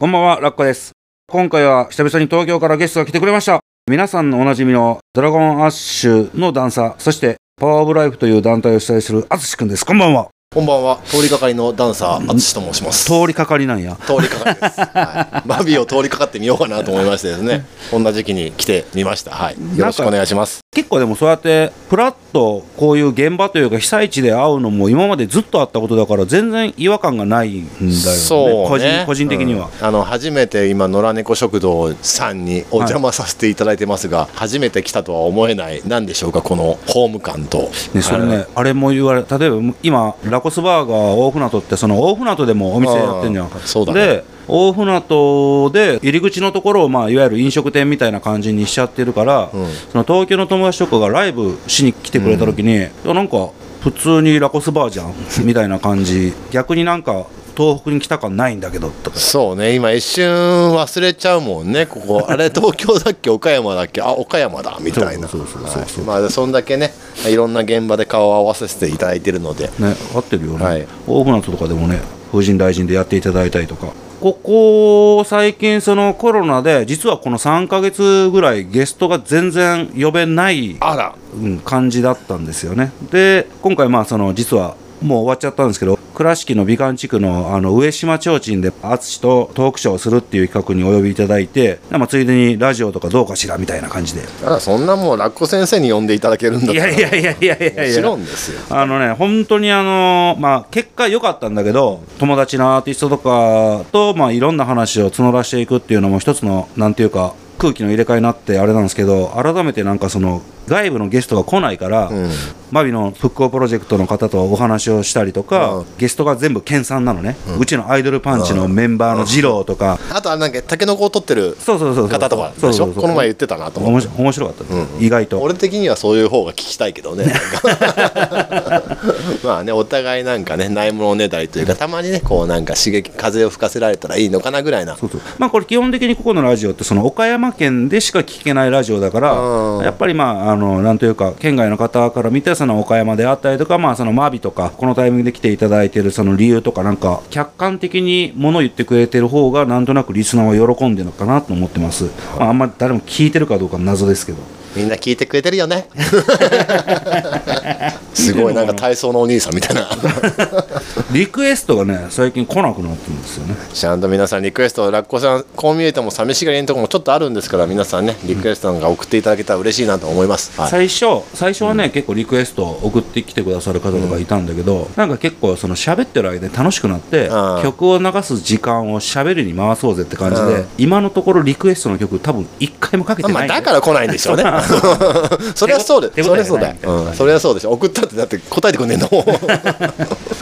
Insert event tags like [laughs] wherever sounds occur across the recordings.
こんばんは、ラッコです。今回は久々に東京からゲストが来てくれました。皆さんのおなじみのドラゴンアッシュのダンサー、そしてパワーオブライフという団体を主催するアツシくんです。こんばんは。こんばんは。通りかかりのダンサー、あつしと申します。通りかかりなんや。通りかかりです。[laughs] はい。バビーを通りかかってみようかなと思いましてですね。こんな時期に来てみました。はい。よろしくお願いします。結構でもそうやってプラッとこういう現場というか被災地で会うのも今までずっとあったことだから全然違和感がないんだよね。そう個人ね。個人的には。うんあの初めて今野良猫食堂さんにお邪魔させていただいてますが、初めて来たとは思えないなんでしょうかこのホーム感と。ね、それね、あれも言われ例えば今ラコスバーガー大船渡ってその大船渡でもお店やってんじゃんそうだね。で大船渡で入り口のところを、まあ、いわゆる飲食店みたいな感じにしちゃってるから、うん。その東京の友達とかがライブしに来てくれた時に、いやなんか普通にラコスバーじゃんみたいな感じ。逆になんか東北に来た感ないんだけどとか。そうね今一瞬忘れちゃうもんねここ。[laughs] あれ東京だっけ？岡山だっけ？あ岡山だみたいな。そうそうそうそう。はい。まあそんだけねいろんな現場で顔を合わせていただいてるので。ね合ってるよね、はい。大船渡とかでもね風神大臣でやっていただいたりとか。ここ最近そのコロナで実はこの3ヶ月ぐらいゲストが全然呼べない、あら。うん、感じだったんですよね。で今回まあその実はもう終わっちゃったんですけど倉敷の美観地区のあの上島提灯で淳とトークショーをするっていう企画にお呼びいただいて、まあ、ついでにラジオとかどうかしらみたいな感じで。あらそんなもうラッコ先生に呼んでいただけるんだったら。いやいやいやいやいや。いやもですよ。あのね、本当にあの、まあ、結果良かったんだけど、友達のアーティストとかと、まあ、いろんな話を募らしていくっていうのも一つの、なんていうか、空気の入れ替えになってあれなんですけど、改めてなんかその、外部のゲストが来ないから、うん。マビの復興プロジェクトの方とお話をしたりとか、うん。ゲストが全部研鑽なのね、うちのアイドルパンチのメンバーの二郎とか、あとはなんかタケノコを取ってる方とかでしそうそうそうょこの前言ってたなと思って。面白かったです、意外と。俺的にはそういう方が聞きたいけどね。[laughs] まあねお互いなんかねないものねだりというかたまにねこうなんか刺激風を吹かせられたらいいのかなぐらいな。そうそう。まあこれ基本的にここのラジオってその岡山県でしか聞けないラジオだからうん。やっぱりまああのなんというか県外の方から見てその岡山であったりとかまあそのマビとかこのタイミングで来ていただいてるその理由とかなんか客観的にもの言ってくれてる方がなんとなくリスナーは喜んでるのかなと思ってます、まあ、あんまり誰も聞いてるかどうか謎ですけど。みんな聞いてくれてるよね。[laughs] すごいなんか体操のお兄さんみたいな。リクエストがね最近来なくなってるんですよね。ちゃんと皆さんリクエストラッコさんこう見えても寂しがりのところもちょっとあるんですから皆さんねリクエストなんか送っていただけたら嬉しいなと思います、はい、最初最初はね、結構リクエストを送ってきてくださる方とかいたんだけど、なんか結構その喋ってる間に楽しくなって、うん曲を流す時間を喋りに回そうぜって感じで、うん今のところリクエストの曲多分一回もかけてまあ、ない、だから来ないんでしょうね [laughs] [laughs] それはそうでそれはそうだうん。それはそうでしょ。送ったってだって答えてくんねえんだもんい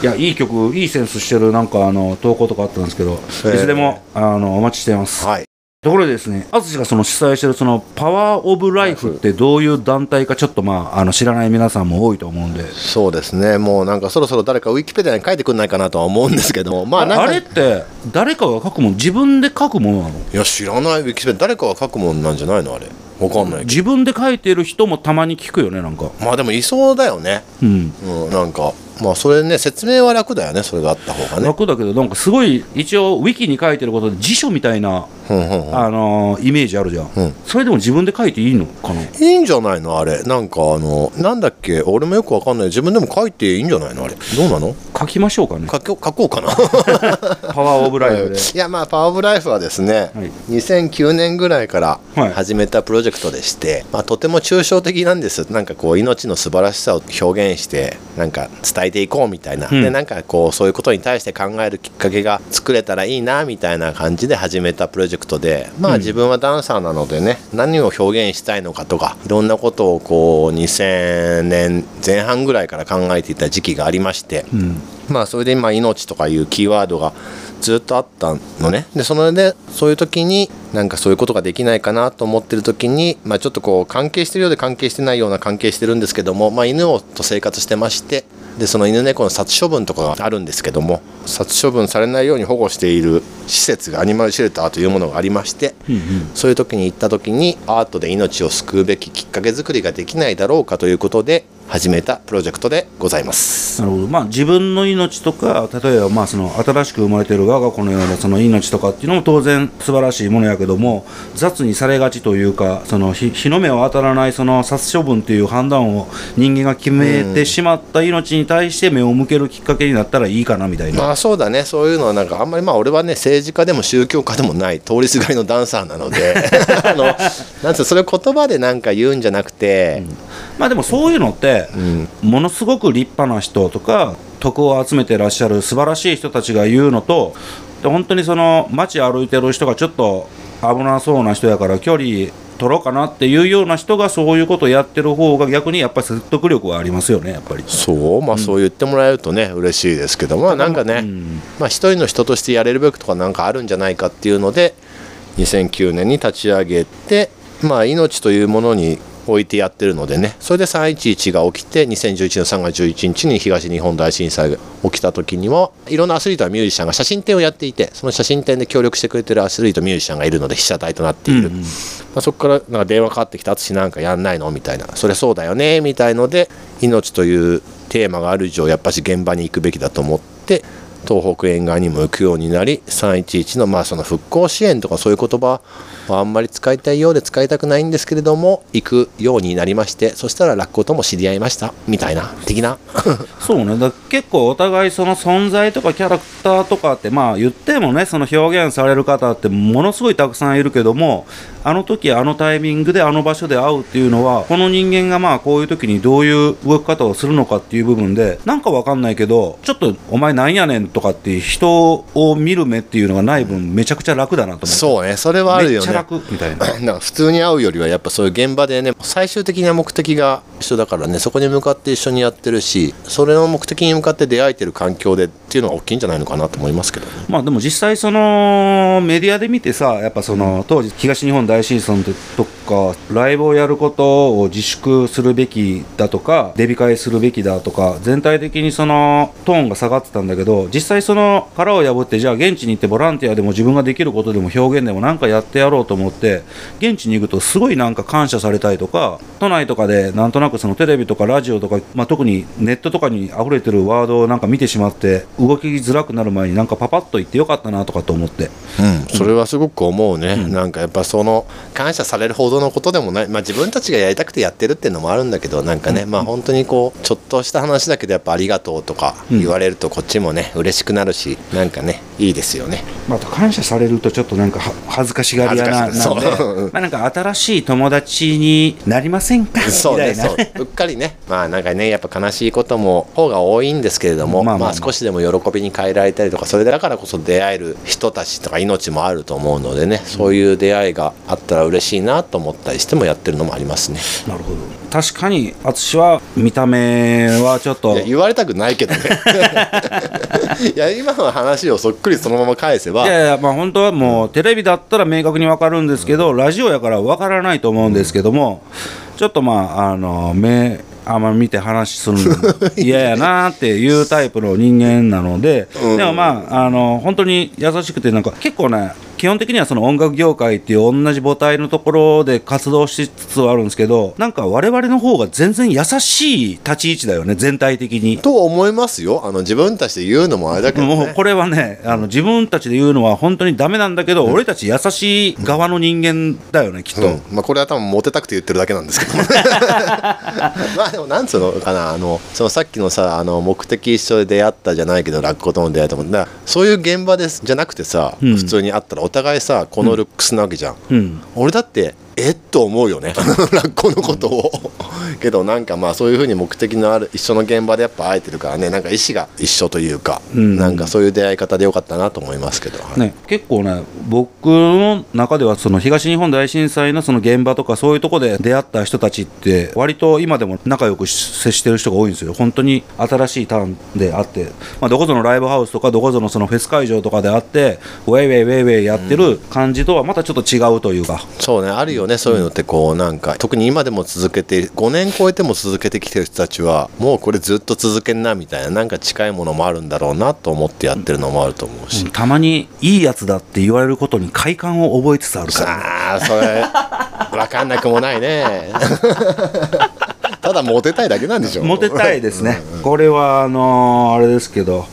やいい曲いいセンスしてるなんかあの投稿とかあったんですけど、ええ。いつでもあのお待ちしています、はい。ところでですね淳がその主催してるそのパワーオブライフってどういう団体かちょっとまああの知らない皆さんも多いと思うんで。そうですね。もうなんかそろそろ誰かウィキペディアに書いてくんないかなとは思うんですけども。まあなんかあれって誰かが書くもの自分で書くものなの？いや知らないウィキペディア誰かが書くもんなんじゃないの？あれわかんないけ自分で書いてる人もたまに聞くよねなんか。どまあでもいそうだよね。うん。うんなんかまあそれね説明は楽だよねそれがあった方がね。楽だけどなんかすごい一応ウィキに書いてることで辞書みたいな、うんうんうん。あのーイメージあるじゃん、うん。それでも自分で書いていいのかな？いいんじゃないのあれ。なんかあのなんだっけ？俺もよくわかんない。自分でも書いていいんじゃないの？あれ。どうなの？書きましょうかね。書書こうかな。[laughs] パワーオブライフで。[laughs] いやまあパワーオブライフはですね、はい。2009年ぐらいからはい。始めたプロジェクトでして、まあ、とても抽象的なんです。なんかこう命の素晴らしさを表現してなんか伝えていこうみたいな、うん。でなんかこうそういうことに対して考えるきっかけが作れたらいいなみたいな感じで始めたプロジェクトでまあ自分はダンサーなのでね何を表現したいのかとかいろんなことをこう2000年前半ぐらいから考えていた時期がありまして、うん。まあそれで今命とかいうキーワードがずっとあったのね。でそれでそういう時になんかそういうことができないかなと思ってる時に、まあ、ちょっとこう関係してるようで関係してないような関係してるんですけども、まあ、犬をと生活してましてでその犬猫の殺処分とかがあるんですけども殺処分されないように保護している施設がアニマルシェルターというものがありまして、そういう時に行った時にアートで命を救うべききっかけ作りができないだろうかということで始めたプロジェクトでございます。なるほどまあ自分の命とか例えばまあその新しく生まれてる我が子のようなその命とかっていうのも当然素晴らしいものやけども雑にされがちというかその日日の目を当たらないその殺処分という判断を人間が決めてしまった命に対して目を向けるきっかけになったらいいかなみたいな。まあそうだね。そういうのはなんかあんまりまあ俺はね政治家でも宗教家でもない通りすがりのダンサーなので [laughs] あのなんつうのそれを言葉でなんか言うんじゃなくて、まあでもそういうのって、ものすごく立派な人とか徳を集めてらっしゃる素晴らしい人たちが言うのとで本当にその街歩いてる人がちょっと危なそうな人やから距離取ろうかなっていうような人がそういうことをやってる方が逆にやっぱり説得力はありますよねやっぱり。そうまあそう言ってもらえるとね嬉しいですけどまあなんかね、まあ一人の人としてやれるべきとかなんかあるんじゃないかっていうので2009年に立ち上げてまあ命というものに置いてやってるのでね。それで311が起きて2011年3月11日に東日本大震災が起きた時にはいろんなアスリートやミュージシャンが写真展をやっていてその写真展で協力してくれてるアスリートミュージシャンがいるので被写体となっている、まあ、そこからなんか電話かかってきて淳なんかやんないの？みたいな。それそうだよね。みたいので命というテーマがある以上やっぱし現場に行くべきだと思って東北沿岸にも行くようになり311のまあその復興支援とかそういう言葉はあんまり使いたいようで使いたくないんですけれども行くようになりましてそしたらラッコとも知り合いましたみたいな的な。[laughs] そうね。だ結構お互いその存在とかキャラクターとかってまあ言ってもねその表現される方ってものすごいたくさんいるけどもあの時あのタイミングであの場所で会うっていうのはこの人間がまあこういう時にどういう動き方をするのかっていう部分でなんかわかんないけどちょっとお前なんやねんとかっていう人を見る目っていうのがない分めちゃくちゃ楽だなと思ってそうね。それはあるよね。めっちゃ楽みたいな。[laughs] だから普通に会うよりはやっぱそういう現場でね最終的な目的が一緒だからねそこに向かって一緒にやってるしそれの目的に向かって出会えてる環境でっていうのが大きいんじゃないのかなと思いますけどね。まあでも実際そのメディアで見てさやっぱその当時東日本大震災とかライブをやることを自粛するべきだとかデビ会するべきだとか全体的にそのトーンが下がってたんだけど実際その殻を破ってじゃあ現地に行ってボランティアでも自分ができることでも表現でもなんかやってやろうと思って現地に行くとすごいなんか感謝されたりとか都内とかでなんとなくそのテレビとかラジオとか、まあ、特にネットとかに溢れてるワードをなんか見てしまって動きづらくなる前になんかパパッと言ってよかったなとかと思って。うん、それはすごく思うね、なんかやっぱその感謝されるほどのことでもない、まあ、自分たちがやりたくてやってるっていうのもあるんだけどなんかね、まあ本当にこうちょっとした話だけどやっぱありがとうとか言われるとこっちもね嬉しくなるしなんかねいいですよね。また感謝されるとちょっとなんかは恥ずかしがり屋ななんで。[laughs] まあなんか新しい友達になりませんか？み [laughs] そうねそう。うっかりね。まあなんかねやっぱ悲しいことも方が多いんですけれども、まあまあまあ。まあ少しでも喜びに変えられたりとかそれだからこそ出会える人たちとか命もあると思うのでねそういう出会いがあったら嬉しいなと思ったりしてもやってるのもありますね。なるほど。確かに淳は見た目はちょっと言われたくないけどね。[laughs] いや今の話をそっくりそのまま返せば。いやいやまあ本当はもうテレビだったら明確に分かるんですけど、ラジオやから分からないと思うんですけども、ちょっとまああの目あんま見て話するの [laughs] 嫌やなっていうタイプの人間なので、でもまああの本当に優しくてなんか結構ね基本的にはその音楽業界っていう同じ母体のところで活動しつつはあるんですけどなんか我々の方が全然優しい立ち位置だよね全体的に。と思いますよ。あの自分たちで言うのもあれだけど、ね、もうこれはねあの自分たちで言うのは本当にダメなんだけど、俺たち優しい側の人間だよねきっと、うん。まあ、これは多分モテたくて言ってるだけなんですけど [laughs] まあでもなんつうのかな。あのそのさっきのさあの目的一緒で出会ったじゃないけど落語との出会いとも。だからそういう現場ですじゃなくてさ、うん。普通に会ったらお互いさこのルックスなわけじゃん、うん。俺だってえ？っと思うよね。ラッコのことを。[laughs] けどなんかまあそういうふうに目的のある一緒の現場でやっぱ会えてるからね。なんか意思が一緒というか、うん。なんかそういう出会い方でよかったなと思いますけど、はい。ね、結構ね僕の中ではその東日本大震災のその現場とかそういうとこで出会った人たちって割と今でも仲良く接してる人が多いんですよ。本当に新しいターンであって、まあ、どこぞのライブハウスとかどこぞのそのフェス会場とかであってウェイウェイウェイウェイやってる感じとはまたちょっと違うというか、そうね。あるよねそういうのってこうなんか特に今でも続けて5年超えても続けてきてる人たちはもうこれずっと続けんなみたいななんか近いものもあるんだろうなと思ってやってるのもあると思うし、たまにいいやつだって言われることに快感を覚えつつあるから、ね、ああそれ分かんなくもないね。[laughs] ただモテたいだけなんでしょ。モテたいですね、これはあのーあれですけど、あのー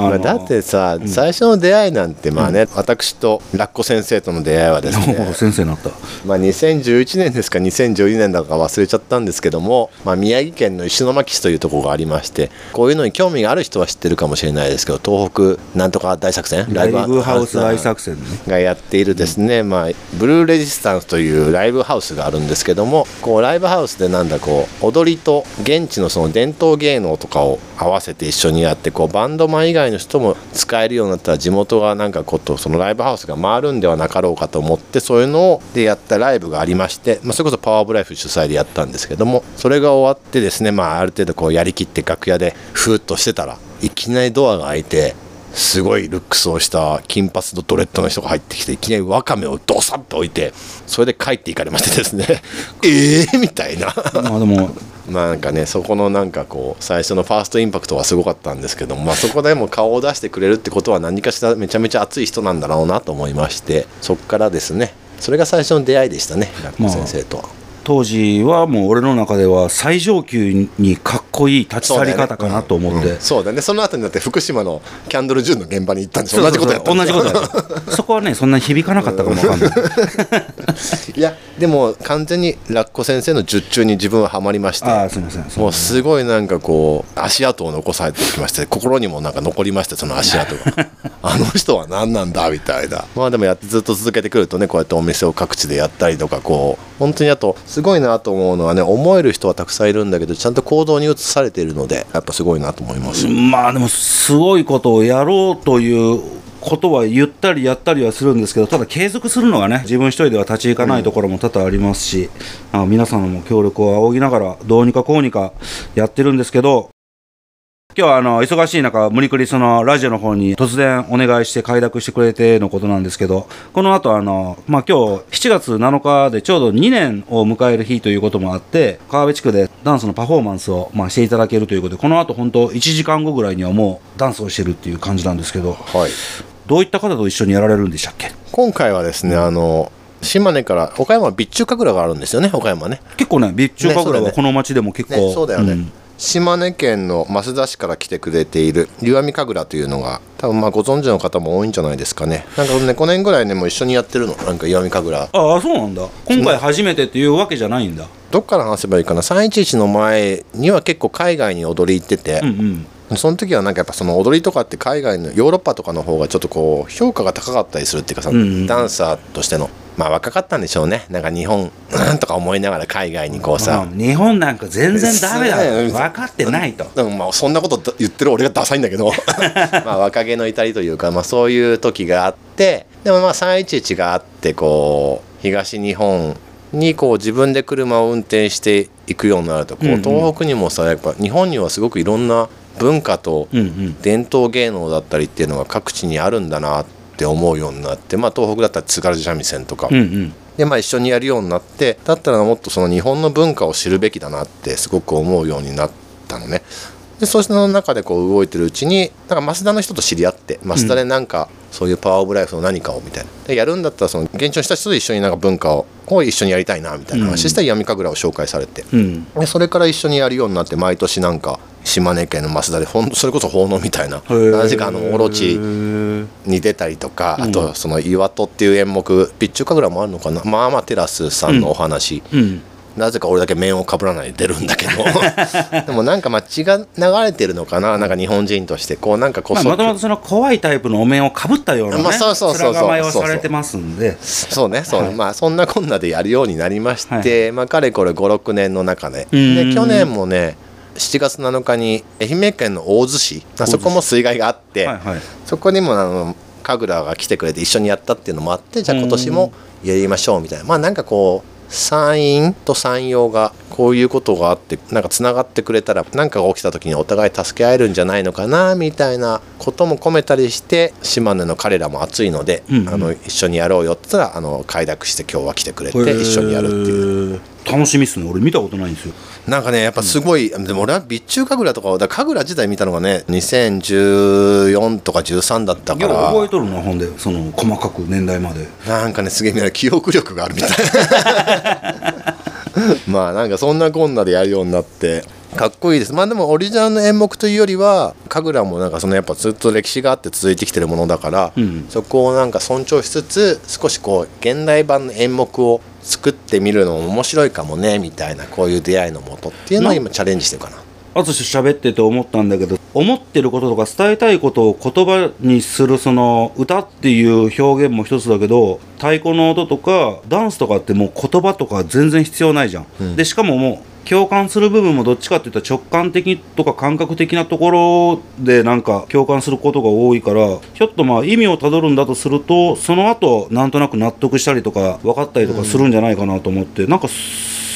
まあだってさ、最初の出会いなんてまあね、私とラッコ先生との出会いはですおねー先生になった。まあ、2011年ですか2012年だか忘れちゃったんですけども、まあ、宮城県の石巻市というところがありましてこういうのに興味がある人は知ってるかもしれないですけど東北なんとか大作戦ライブハウス大作戦ね。がやっているですね、まあ、ブルーレジスタンスというライブハウスがあるんですけどもこうライブハウスでなんだこう踊りと現地のその伝統芸能とかを合わせて一緒にやってこうバンドマン以外の人も使えるようになったら地元がなんかことそのライブハウスが回るんではなかろうかと思ってそういうのでやったライブがありまして、まあ、それこそパワーオブライフ主催でやったんですけどもそれが終わってですね、まあ、ある程度こうやりきって楽屋でふーっとしてたらいきなりドアが開いてすごいルックスをした金髪のドレッドの人が入ってきていきなりワカメをドサッと置いてそれで帰っていかれましてですね。[laughs] ええみたいな。まあでもまあなんかねそこのなんかこう最初のファーストインパクトはすごかったんですけども、まあ、そこでも顔を出してくれるってことは何かしらめちゃめちゃ熱い人なんだろうなと思いましてそこからですね。それが最初の出会いでしたねラッコ先生とは。当時はもう俺の中では最上級にかっこいい立ち去り方かなと思って、そうだね。その後になって福島のキャンドル・ジュンの現場に行ったんで同じことやった同じことやそこはねそんなに響かなかったかもわかんない。[laughs] いやでも完全にラッコ先生の術中に自分はハマりましてああすみません。もうすごいなんかこう足跡を残されてきまして心にもなんか残りましてその足跡が。[laughs] あの人は何なんだみたいな。まあでもやってずっと続けてくるとねこうやってお店を各地でやったりとかこう本当にあとすすごいなと思うのはね思える人はたくさんいるんだけどちゃんと行動に移されているのでやっぱすごいなと思います。まあでもすごいことをやろうということは言ったりやったりはするんですけどただ継続するのがね自分一人では立ち行かないところも多々ありますし、あ皆さんも協力を仰ぎながらどうにかこうにかやってるんですけど今日はあの忙しい中無理くりそのラジオの方に突然お願いして快諾してくれてのことなんですけどこの後あのまあ今日7月7日でちょうど2年を迎える日ということもあって川辺地区でダンスのパフォーマンスをまあしていただけるということでこの後本当1時間後ぐらいにはもうダンスをしてるっていう感じなんですけどはい。どういった方と一緒にやられるんでしたっけ？今回はですねあの島根から岡山は備中神楽があるんですよね岡山ね。結構ね備中神楽はこの町でも結構、ね、そうだよね、ん島根県の増田市から来てくれている石見神楽というのが多分まあご存知の方も多いんじゃないですかね。なんかね5年ぐらいねもう一緒にやってるの？なんか石見神楽。ああそうなんだ。今回初めてっていうわけじゃないんだ。どっから話せばいいかな？311の前には結構海外に踊り行ってて、うんうんその時はなんかやっぱその踊りとかって海外のヨーロッパとかの方がちょっとこう評価が高かったりするっていうかさ、んうんダンサーとしてのまあ若かったんでしょうね。なんか日本 [laughs] なんとか思いながら海外にこうさ、うん日本なんか全然ダメだうん。分かってないと。でもまあそんなこと言ってる俺がダサいんだけど。[laughs] まあ若気の至りというか、まあ、そういう時があってでもまあ311があってこう東日本にこう自分で車を運転していくようになるとこう、東北にもさやっぱ日本にはすごくいろんな文化と伝統芸能だったりっていうのが各地にあるんだなって思うようになって、まあ、東北だったら津軽三味線とか、うんうん。でまあ一緒にやるようになってだったらもっとその日本の文化を知るべきだなってすごく思うようになったのね。でそうした中でこう動いてるうちになんか増田の人と知り合って増田でなんかそういうパワーオブライフの何かをみたいな。でやるんだったらその現地の人たちと一緒になんか文化をを一緒にやりたいなみたいな話したら闇神楽を紹介されて、うん。でそれから一緒にやるようになって毎年なんか島根県の増田でほんそれこそ奉納みたいな何時間あのオロチに出たりとか、あとその岩戸っていう演目備中神楽もあるのかな？まあまあテラスさんのお話。うん。なぜか俺だけ面をかぶらないで出るんだけど。[laughs] でもなんかまあ血が流れてるのかな？なんか日本人としてこうなんかこまあ、そ、もともとその怖いタイプのお面をかぶったようなね、まあそうそうそうそう。面構えをされてますんで、そうねそうね、はい。まあそんなこんなでやるようになりまして、まあかれこれ56年の中で。うん。で去年もね7月7日に愛媛県の大洲市あそこも水害があって、はいはい。そこにもあの神楽が来てくれて一緒にやったっていうのもあってじゃあ今年もやりましょうみたいな。まあなんかこう山陰と山陽がこういうことがあってなんかつながってくれたら何かが起きた時にお互い助け合えるんじゃないのかなみたいなことも込めたりして島根の彼らも熱いので、うんうんあの一緒にやろうよって言ったらあの快諾して今日は来てくれて一緒にやるっていう。いう。楽しみっすね。俺見たことないんですよ。なんかねやっぱすごい、でも俺は備中神楽とかだ神楽自体見たのがね2014とか13だったいやから覚えとるな、ほんで、その細かく年代まで。なんかねすげえ記憶力があるみたい [laughs] [laughs] まあなんかそんなこんなでやるようになってかっこいいですまあでもオリジナルの演目というよりは神楽もなんかそのやっぱずっと歴史があって続いてきてるものだから、うんそこをなんか尊重しつつ少しこう現代版の演目を作ってみるのも面白いかもねみたいなこういう出会いのもとっていうのを今チャレンジしてるかな。あと喋ってて思ったんだけど思ってることとか伝えたいことを言葉にするその歌っていう表現も一つだけど太鼓の音とかダンスとかってもう言葉とか全然必要ないじゃん。でしかももう共感する部分もどっちかって言ったら直感的とか感覚的なところでなんか共感することが多いからひょっとまあ意味をたどるんだとするとその後なんとなく納得したりとか分かったりとかするんじゃないかなと思って、なんか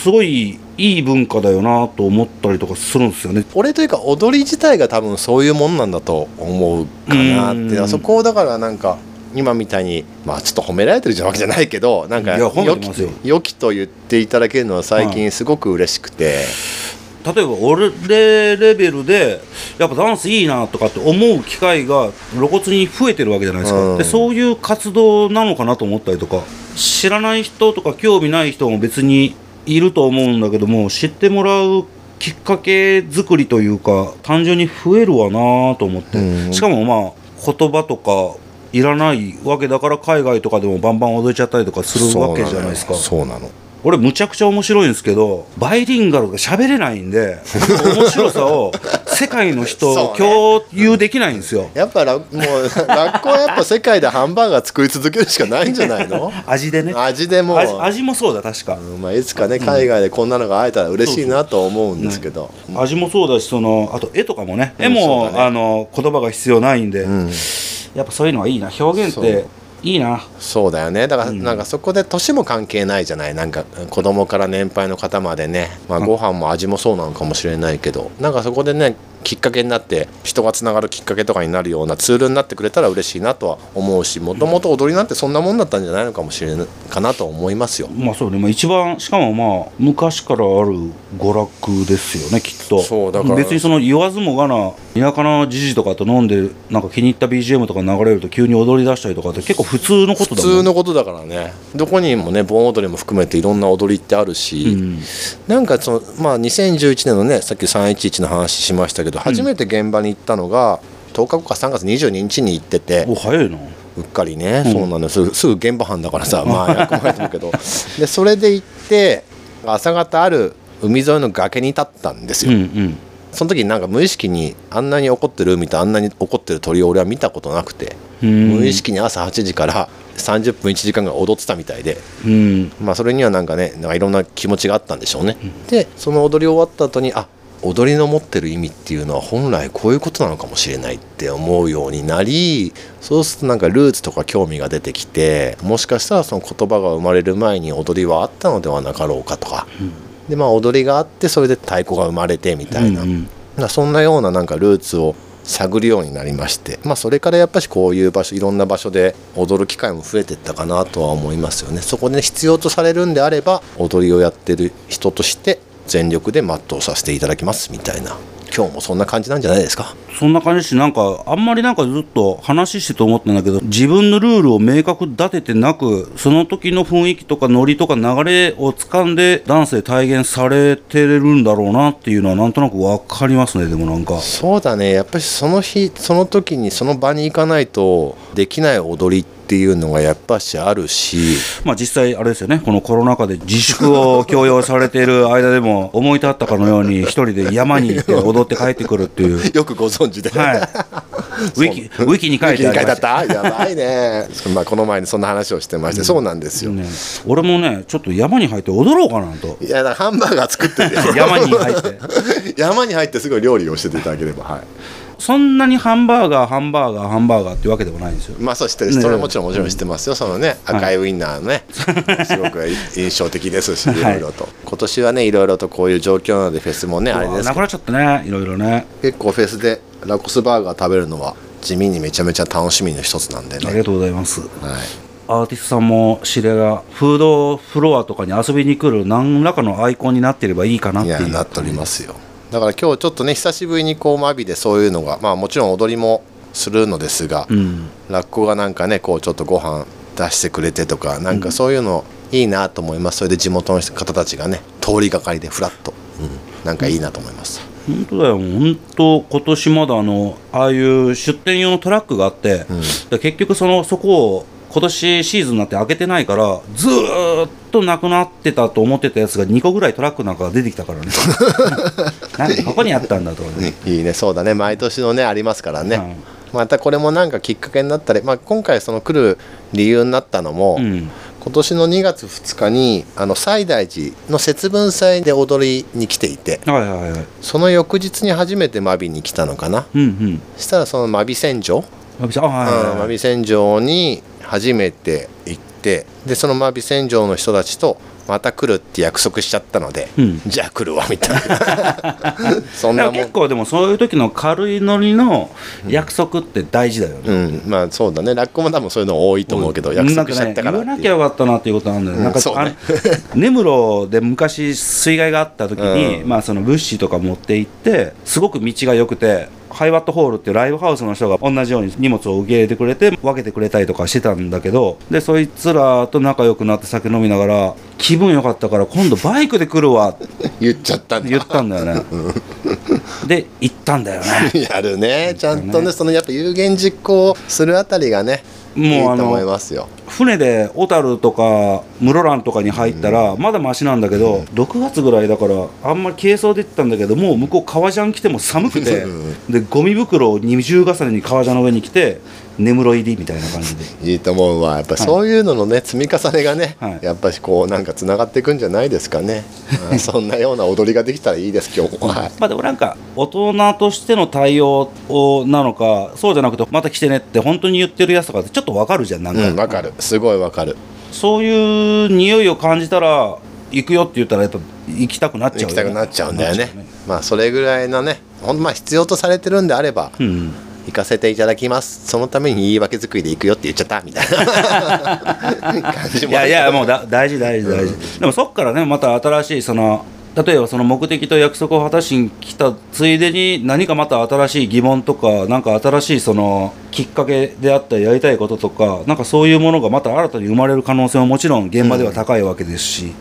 すごいいい文化だよなと思ったりとかするんですよね。俺というか踊り自体が多分そういうもんなんだと思うかなって。うん。あそこをだからなんか今みたいにまあちょっと褒められてるわけじゃないけどなん。かいや褒め良きよ。良きと言っていただけるのは最近すごく嬉しくて、例えば俺レベルでやっぱダンスいいなとかって思う機会が露骨に増えてるわけじゃないですか、うん。でそういう活動なのかなと思ったりとか知らない人とか興味ない人も別にいると思うんだけども知ってもらうきっかけ作りというか単純に増えるわなと思って、うん。しかもまあ言葉とかいらないわけだから海外とかでもバンバン踊れちゃったりとかするわけじゃないですか。そうなの俺むちゃくちゃ面白いんですけどバイリンガルが喋れないんで面白さを [laughs] 世界の人共有できないんですよ。やっぱらもうラッコはやっぱ世界でハンバーガー作り続けるしかないんじゃないの？[laughs] 味でね。味でもう。味味もそうだ確か、うんまあ、いつかね海外でこんなのが会えたら嬉しいなと思うんですけど、味もそうだしそのあと絵とかもね。うん絵も、ね。あの言葉が必要ないんで、うん。やっぱそういうのはいいな。表現っていいな。そうだよね。だからうん。なんかそこで年も関係ないじゃない。なんか子供から年配の方までね、まあ、うん。ご飯も味もそうなのかもしれないけど。なんかそこでねきっかけになって人がつながるきっかけとかになるようなツールになってくれたら嬉しいなとは思うしもともと踊りなんてそんなもんだったんじゃないのかもしれないかなと思いますよ。まあそうね、まあ、一番しかもまあ昔からある娯楽ですよねきっと。そうだから。別にその言わずもがな田舎のじじとかと飲んでなんか気に入った BGM とか流れると急に踊り出したりとかって結構普通のこと普だもん通のことだからね。どこにもね盆踊りも含めていろんな踊りってあるし、うん。なんかそのまあ2011年のねさっき311の話しましたけど、初めて現場に行ったのが10日後か3月22日に行っててお早いな。うっかりね、うん。そうなんです。すぐ現場班だからさ [laughs] まあ役もやってるけど。でそれで行って朝方ある海沿いの崖に立ったんですうんよ、うん。その時になんか無意識にあんなに怒ってる海とあんなに怒ってる鳥を俺は見たことなくて、うん。無意識に朝8時から30分1時間が踊ってたみたいで。うん。まあそれにはなんかねなんかいろんな気持ちがあったんでしょうね、でその踊り終わった後にあ踊りの持ってる意味っていうのは本来こういうことなのかもしれないって思うようになりそうするとなんかルーツとか興味が出てきてもしかしたらその言葉が生まれる前に踊りはあったのではなかろうかとか、でまあ踊りがあってそれで太鼓が生まれてみたいな、うんうん。まあそんなようななんかルーツを探るようになりまして、まあ、それからやっぱしこういう場所いろんな場所で踊る機会も増えていったかなとは思いますよね。そこで必要とされるんであれば踊りをやってる人として全力で全うさせていただきますみたいな。今日もそんな感じなんじゃないですか？そんな感じしなんか。あんまりなんかずっと話してて思ったんだけど自分のルールを明確立ててなくその時の雰囲気とかノリとか流れを掴んでダンスで体現されてるんだろうなっていうのはなんとなく分かりますね。でもなんか。そうだね。やっぱりその日その時にその場に行かないとできない踊りってっていうのがやっぱしあるし。まあ実際あれですよね。このコロナ禍で自粛を強要されている間でも思い立ったかのように一人で山に行って踊って帰ってくるっていう。[laughs] よくご存知で、はい。[laughs] ウィキウィキに書いてあった。たやばいね。[laughs] まあこの前にそんな話をしてまして、そうなんですよ、ね、俺もねちょっと山に入って踊ろうかなと。いやハンバーガー作ってて。山に入って。山に入ってすごい料理をしてていただければ。はいそんなにハンバーガーハンバーガーハンバーガーっていうわけでもないんですよ。まあそう知ってる、ね。それはもちろんもちろん知ってますよ、そのね赤いウインナーのね、[laughs] すごく印象的ですし、い。ろいろと、今年はね、いろいろとこういう状況なので、フェスもね、あれですなくなっちゃったねいろいろね。結構フェスでラコスバーガー食べるのは、地味にめちゃめちゃ楽しみの一つなんでね。ありがとうございます。はい。アーティストさんも知れがフードフロアとかに遊びに来る何らかのアイコンになってればいいかなっいていう。やなっておりますよだから今日ちょっとね久しぶりにこうマビでそういうのがまあもちろん踊りもするのですが、うん。ラッコがなんかねこうちょっとご飯出してくれてとかなんかそういうのいいなと思います。それで地元の方たちがね通りがかりでフラッと、うん、なんかいいなと思います、本当だよ。本当今年まだあのああいう出店用のトラックがあって、で結局そのそこを今年シーズンになって開けてないからずーっとなくなってたと思ってたやつが2個ぐらいトラックなんかが出てきたからね。[laughs] なんでここにあったんだと。かねいいねそうだね。毎年のねありますからね、はいまたこれもなんかきっかけになったり、まあ、今回その来る理由になったのも、うん。今年の2月2日にあの西大寺の節分祭で踊りに来ていてはいはいはい。その翌日に初めて真備に来たのかな。うんうん。したらその真備戦場、真はい備戦場に初めて行ってでその真備戦場の人たちとまた来るって約束しちゃったので、うん。じゃあ来るわみたいな。[laughs] そんなもん。結構でもそういう時の軽いノリの約束って大事だよね、うん。まあそうだね。ラッコも多分そういうの多いと思うけど、約束しちゃったから。ね、言わなきゃよかったなっていうことなんだよ、うん。なんかね。根室で昔水害があった時に、うん。まあその物資とか持って行ってすごく道が良くてハイワットホールっていうライブハウスの人が同じように荷物を受け入れてくれて分けてくれたりとかしてたんだけどでそいつらと仲良くなって酒飲みながら気分良かったから今度バイクで来るわって [laughs] 言っちゃったんだ。言ったんだよね。[laughs] で行ったんだよね。やるね。ちゃんとねそのやっぱ有言実行するあたりがねもうあのいいと思いますよ船で小樽とか室蘭とかに入ったらまだマシなんだけど、6月ぐらいだからあんまり軽装で行ったんだけどもう向こう革ジャン着ても寒くてでゴミ袋を二重重ねに革ジャンの上に着て根室入りみたいな感じで。いいと思うわ。やっぱそういうののね積み重ねがね、はい。やっぱりこうなんかつながっていくんじゃないですかね、ま [laughs] あそんなような踊りができたらいいです今日も、はい。まあでもなんか大人としての対応をなのかそうじゃなくてまた来てねって本当に言ってるやつとかってちょっとわかるじゃんなんか、うんわかる。すごいわかる。そういう匂いを感じたら行くよって言ったらやっぱ行きたくなっちゃうよね。行きたくなっちゃうんだよね。なっちゃうまあそれぐらいのねほんとまあ必要とされてるんであれば、うん行かせていただきます。そのために言い訳作りで行くよって言っちゃったみたいな。感じもいやいやもうだ大事大事大事、でもそっからねまた新しいその例えばその目的と約束を果たしに来たついでに何かまた新しい疑問とかなんか新しいそのきっかけであったりやりたいこととかなんかそういうものがまた新たに生まれる可能性ももちろん現場では高いわけですし、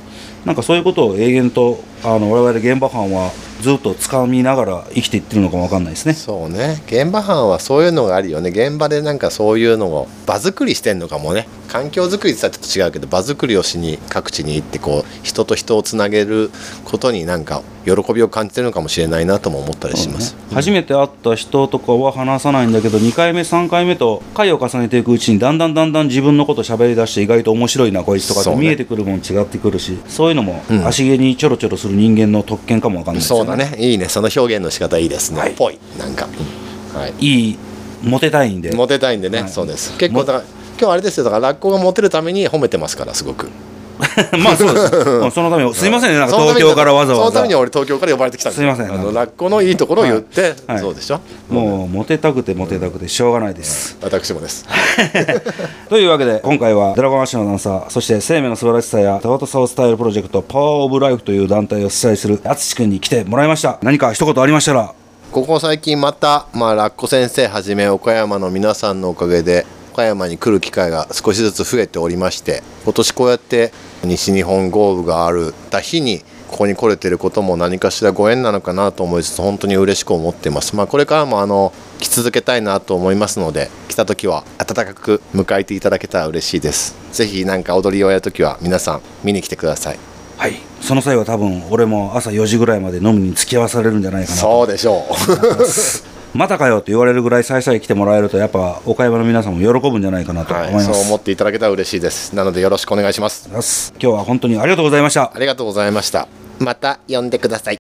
なんかそういうことを永遠とあの我々現場班はずっと掴みながら生きていってるのかもわかんないですね。そうね。現場班はそういうのがあるよね。現場でなんかそういうのを場作りしてんのかもね。環境づくりって言ったらちょっと違うけど場作りをしに各地に行ってこう人と人をつなげることになんか喜びを感じてるのかもしれないなとも思ったりします、初めて会った人とかは話さないんだけど2回目3回目と回を重ねていくうちにだんだんだんだん自分のこと喋り出して意外と面白いなこいつとかって見えてくるもん違ってくるしそういうのもうん足毛にちょろちょろする人間の特権かもわかんないですよそうだね。いいね。その表現の仕方いいですね、はい。ぽい。なんか、はい。いいモテたいんで。モテたいんでね、はい。そうです。結構だから今日あれですよ。だからラッコがモテるために褒めてますからすごく [laughs] まあそうですうんそのためにすいませんね。なんか東京からわざわざ。そのために俺東京から呼ばれてきたんで。すいませんあのラッコのいいところを言って、はい。そうでしょ？もうモテたくてモテたくてしょうがないです。私もです。[laughs] というわけで今回はドラゴンアッシュのダンサーそして生命の素晴らしさやタワトサウスタイルプロジェクトパワーオブライフという団体を主催する淳君に来てもらいました。何か一言ありましたら。ここ最近また、まあ、ラッコ先生はじめ岡山の皆さんのおかげで岡山に来る機会が少しずつ増えておりまして今年こうやって西日本豪雨があるた日にここに来れてることも何かしらご縁なのかなと思いつつ本当に嬉しく思っています。まあこれからもあの来続けたいなと思いますので来た時は温かく迎えていただけたら嬉しいです。ぜひなんか踊りをやる時は皆さん見に来てください。はい。その際は多分俺も朝4時ぐらいまで飲みに付き合わされるんじゃないかなと。そうでしょう [laughs] またかよって言われるぐらいさいさい来てもらえるとやっぱ岡山の皆さんも喜ぶんじゃないかなと思いはい、ます、そう思っていただけたら嬉しいです。なのでよろしくお願いします。今日は本当にありがとうございました。ありがとうございました。また呼んでください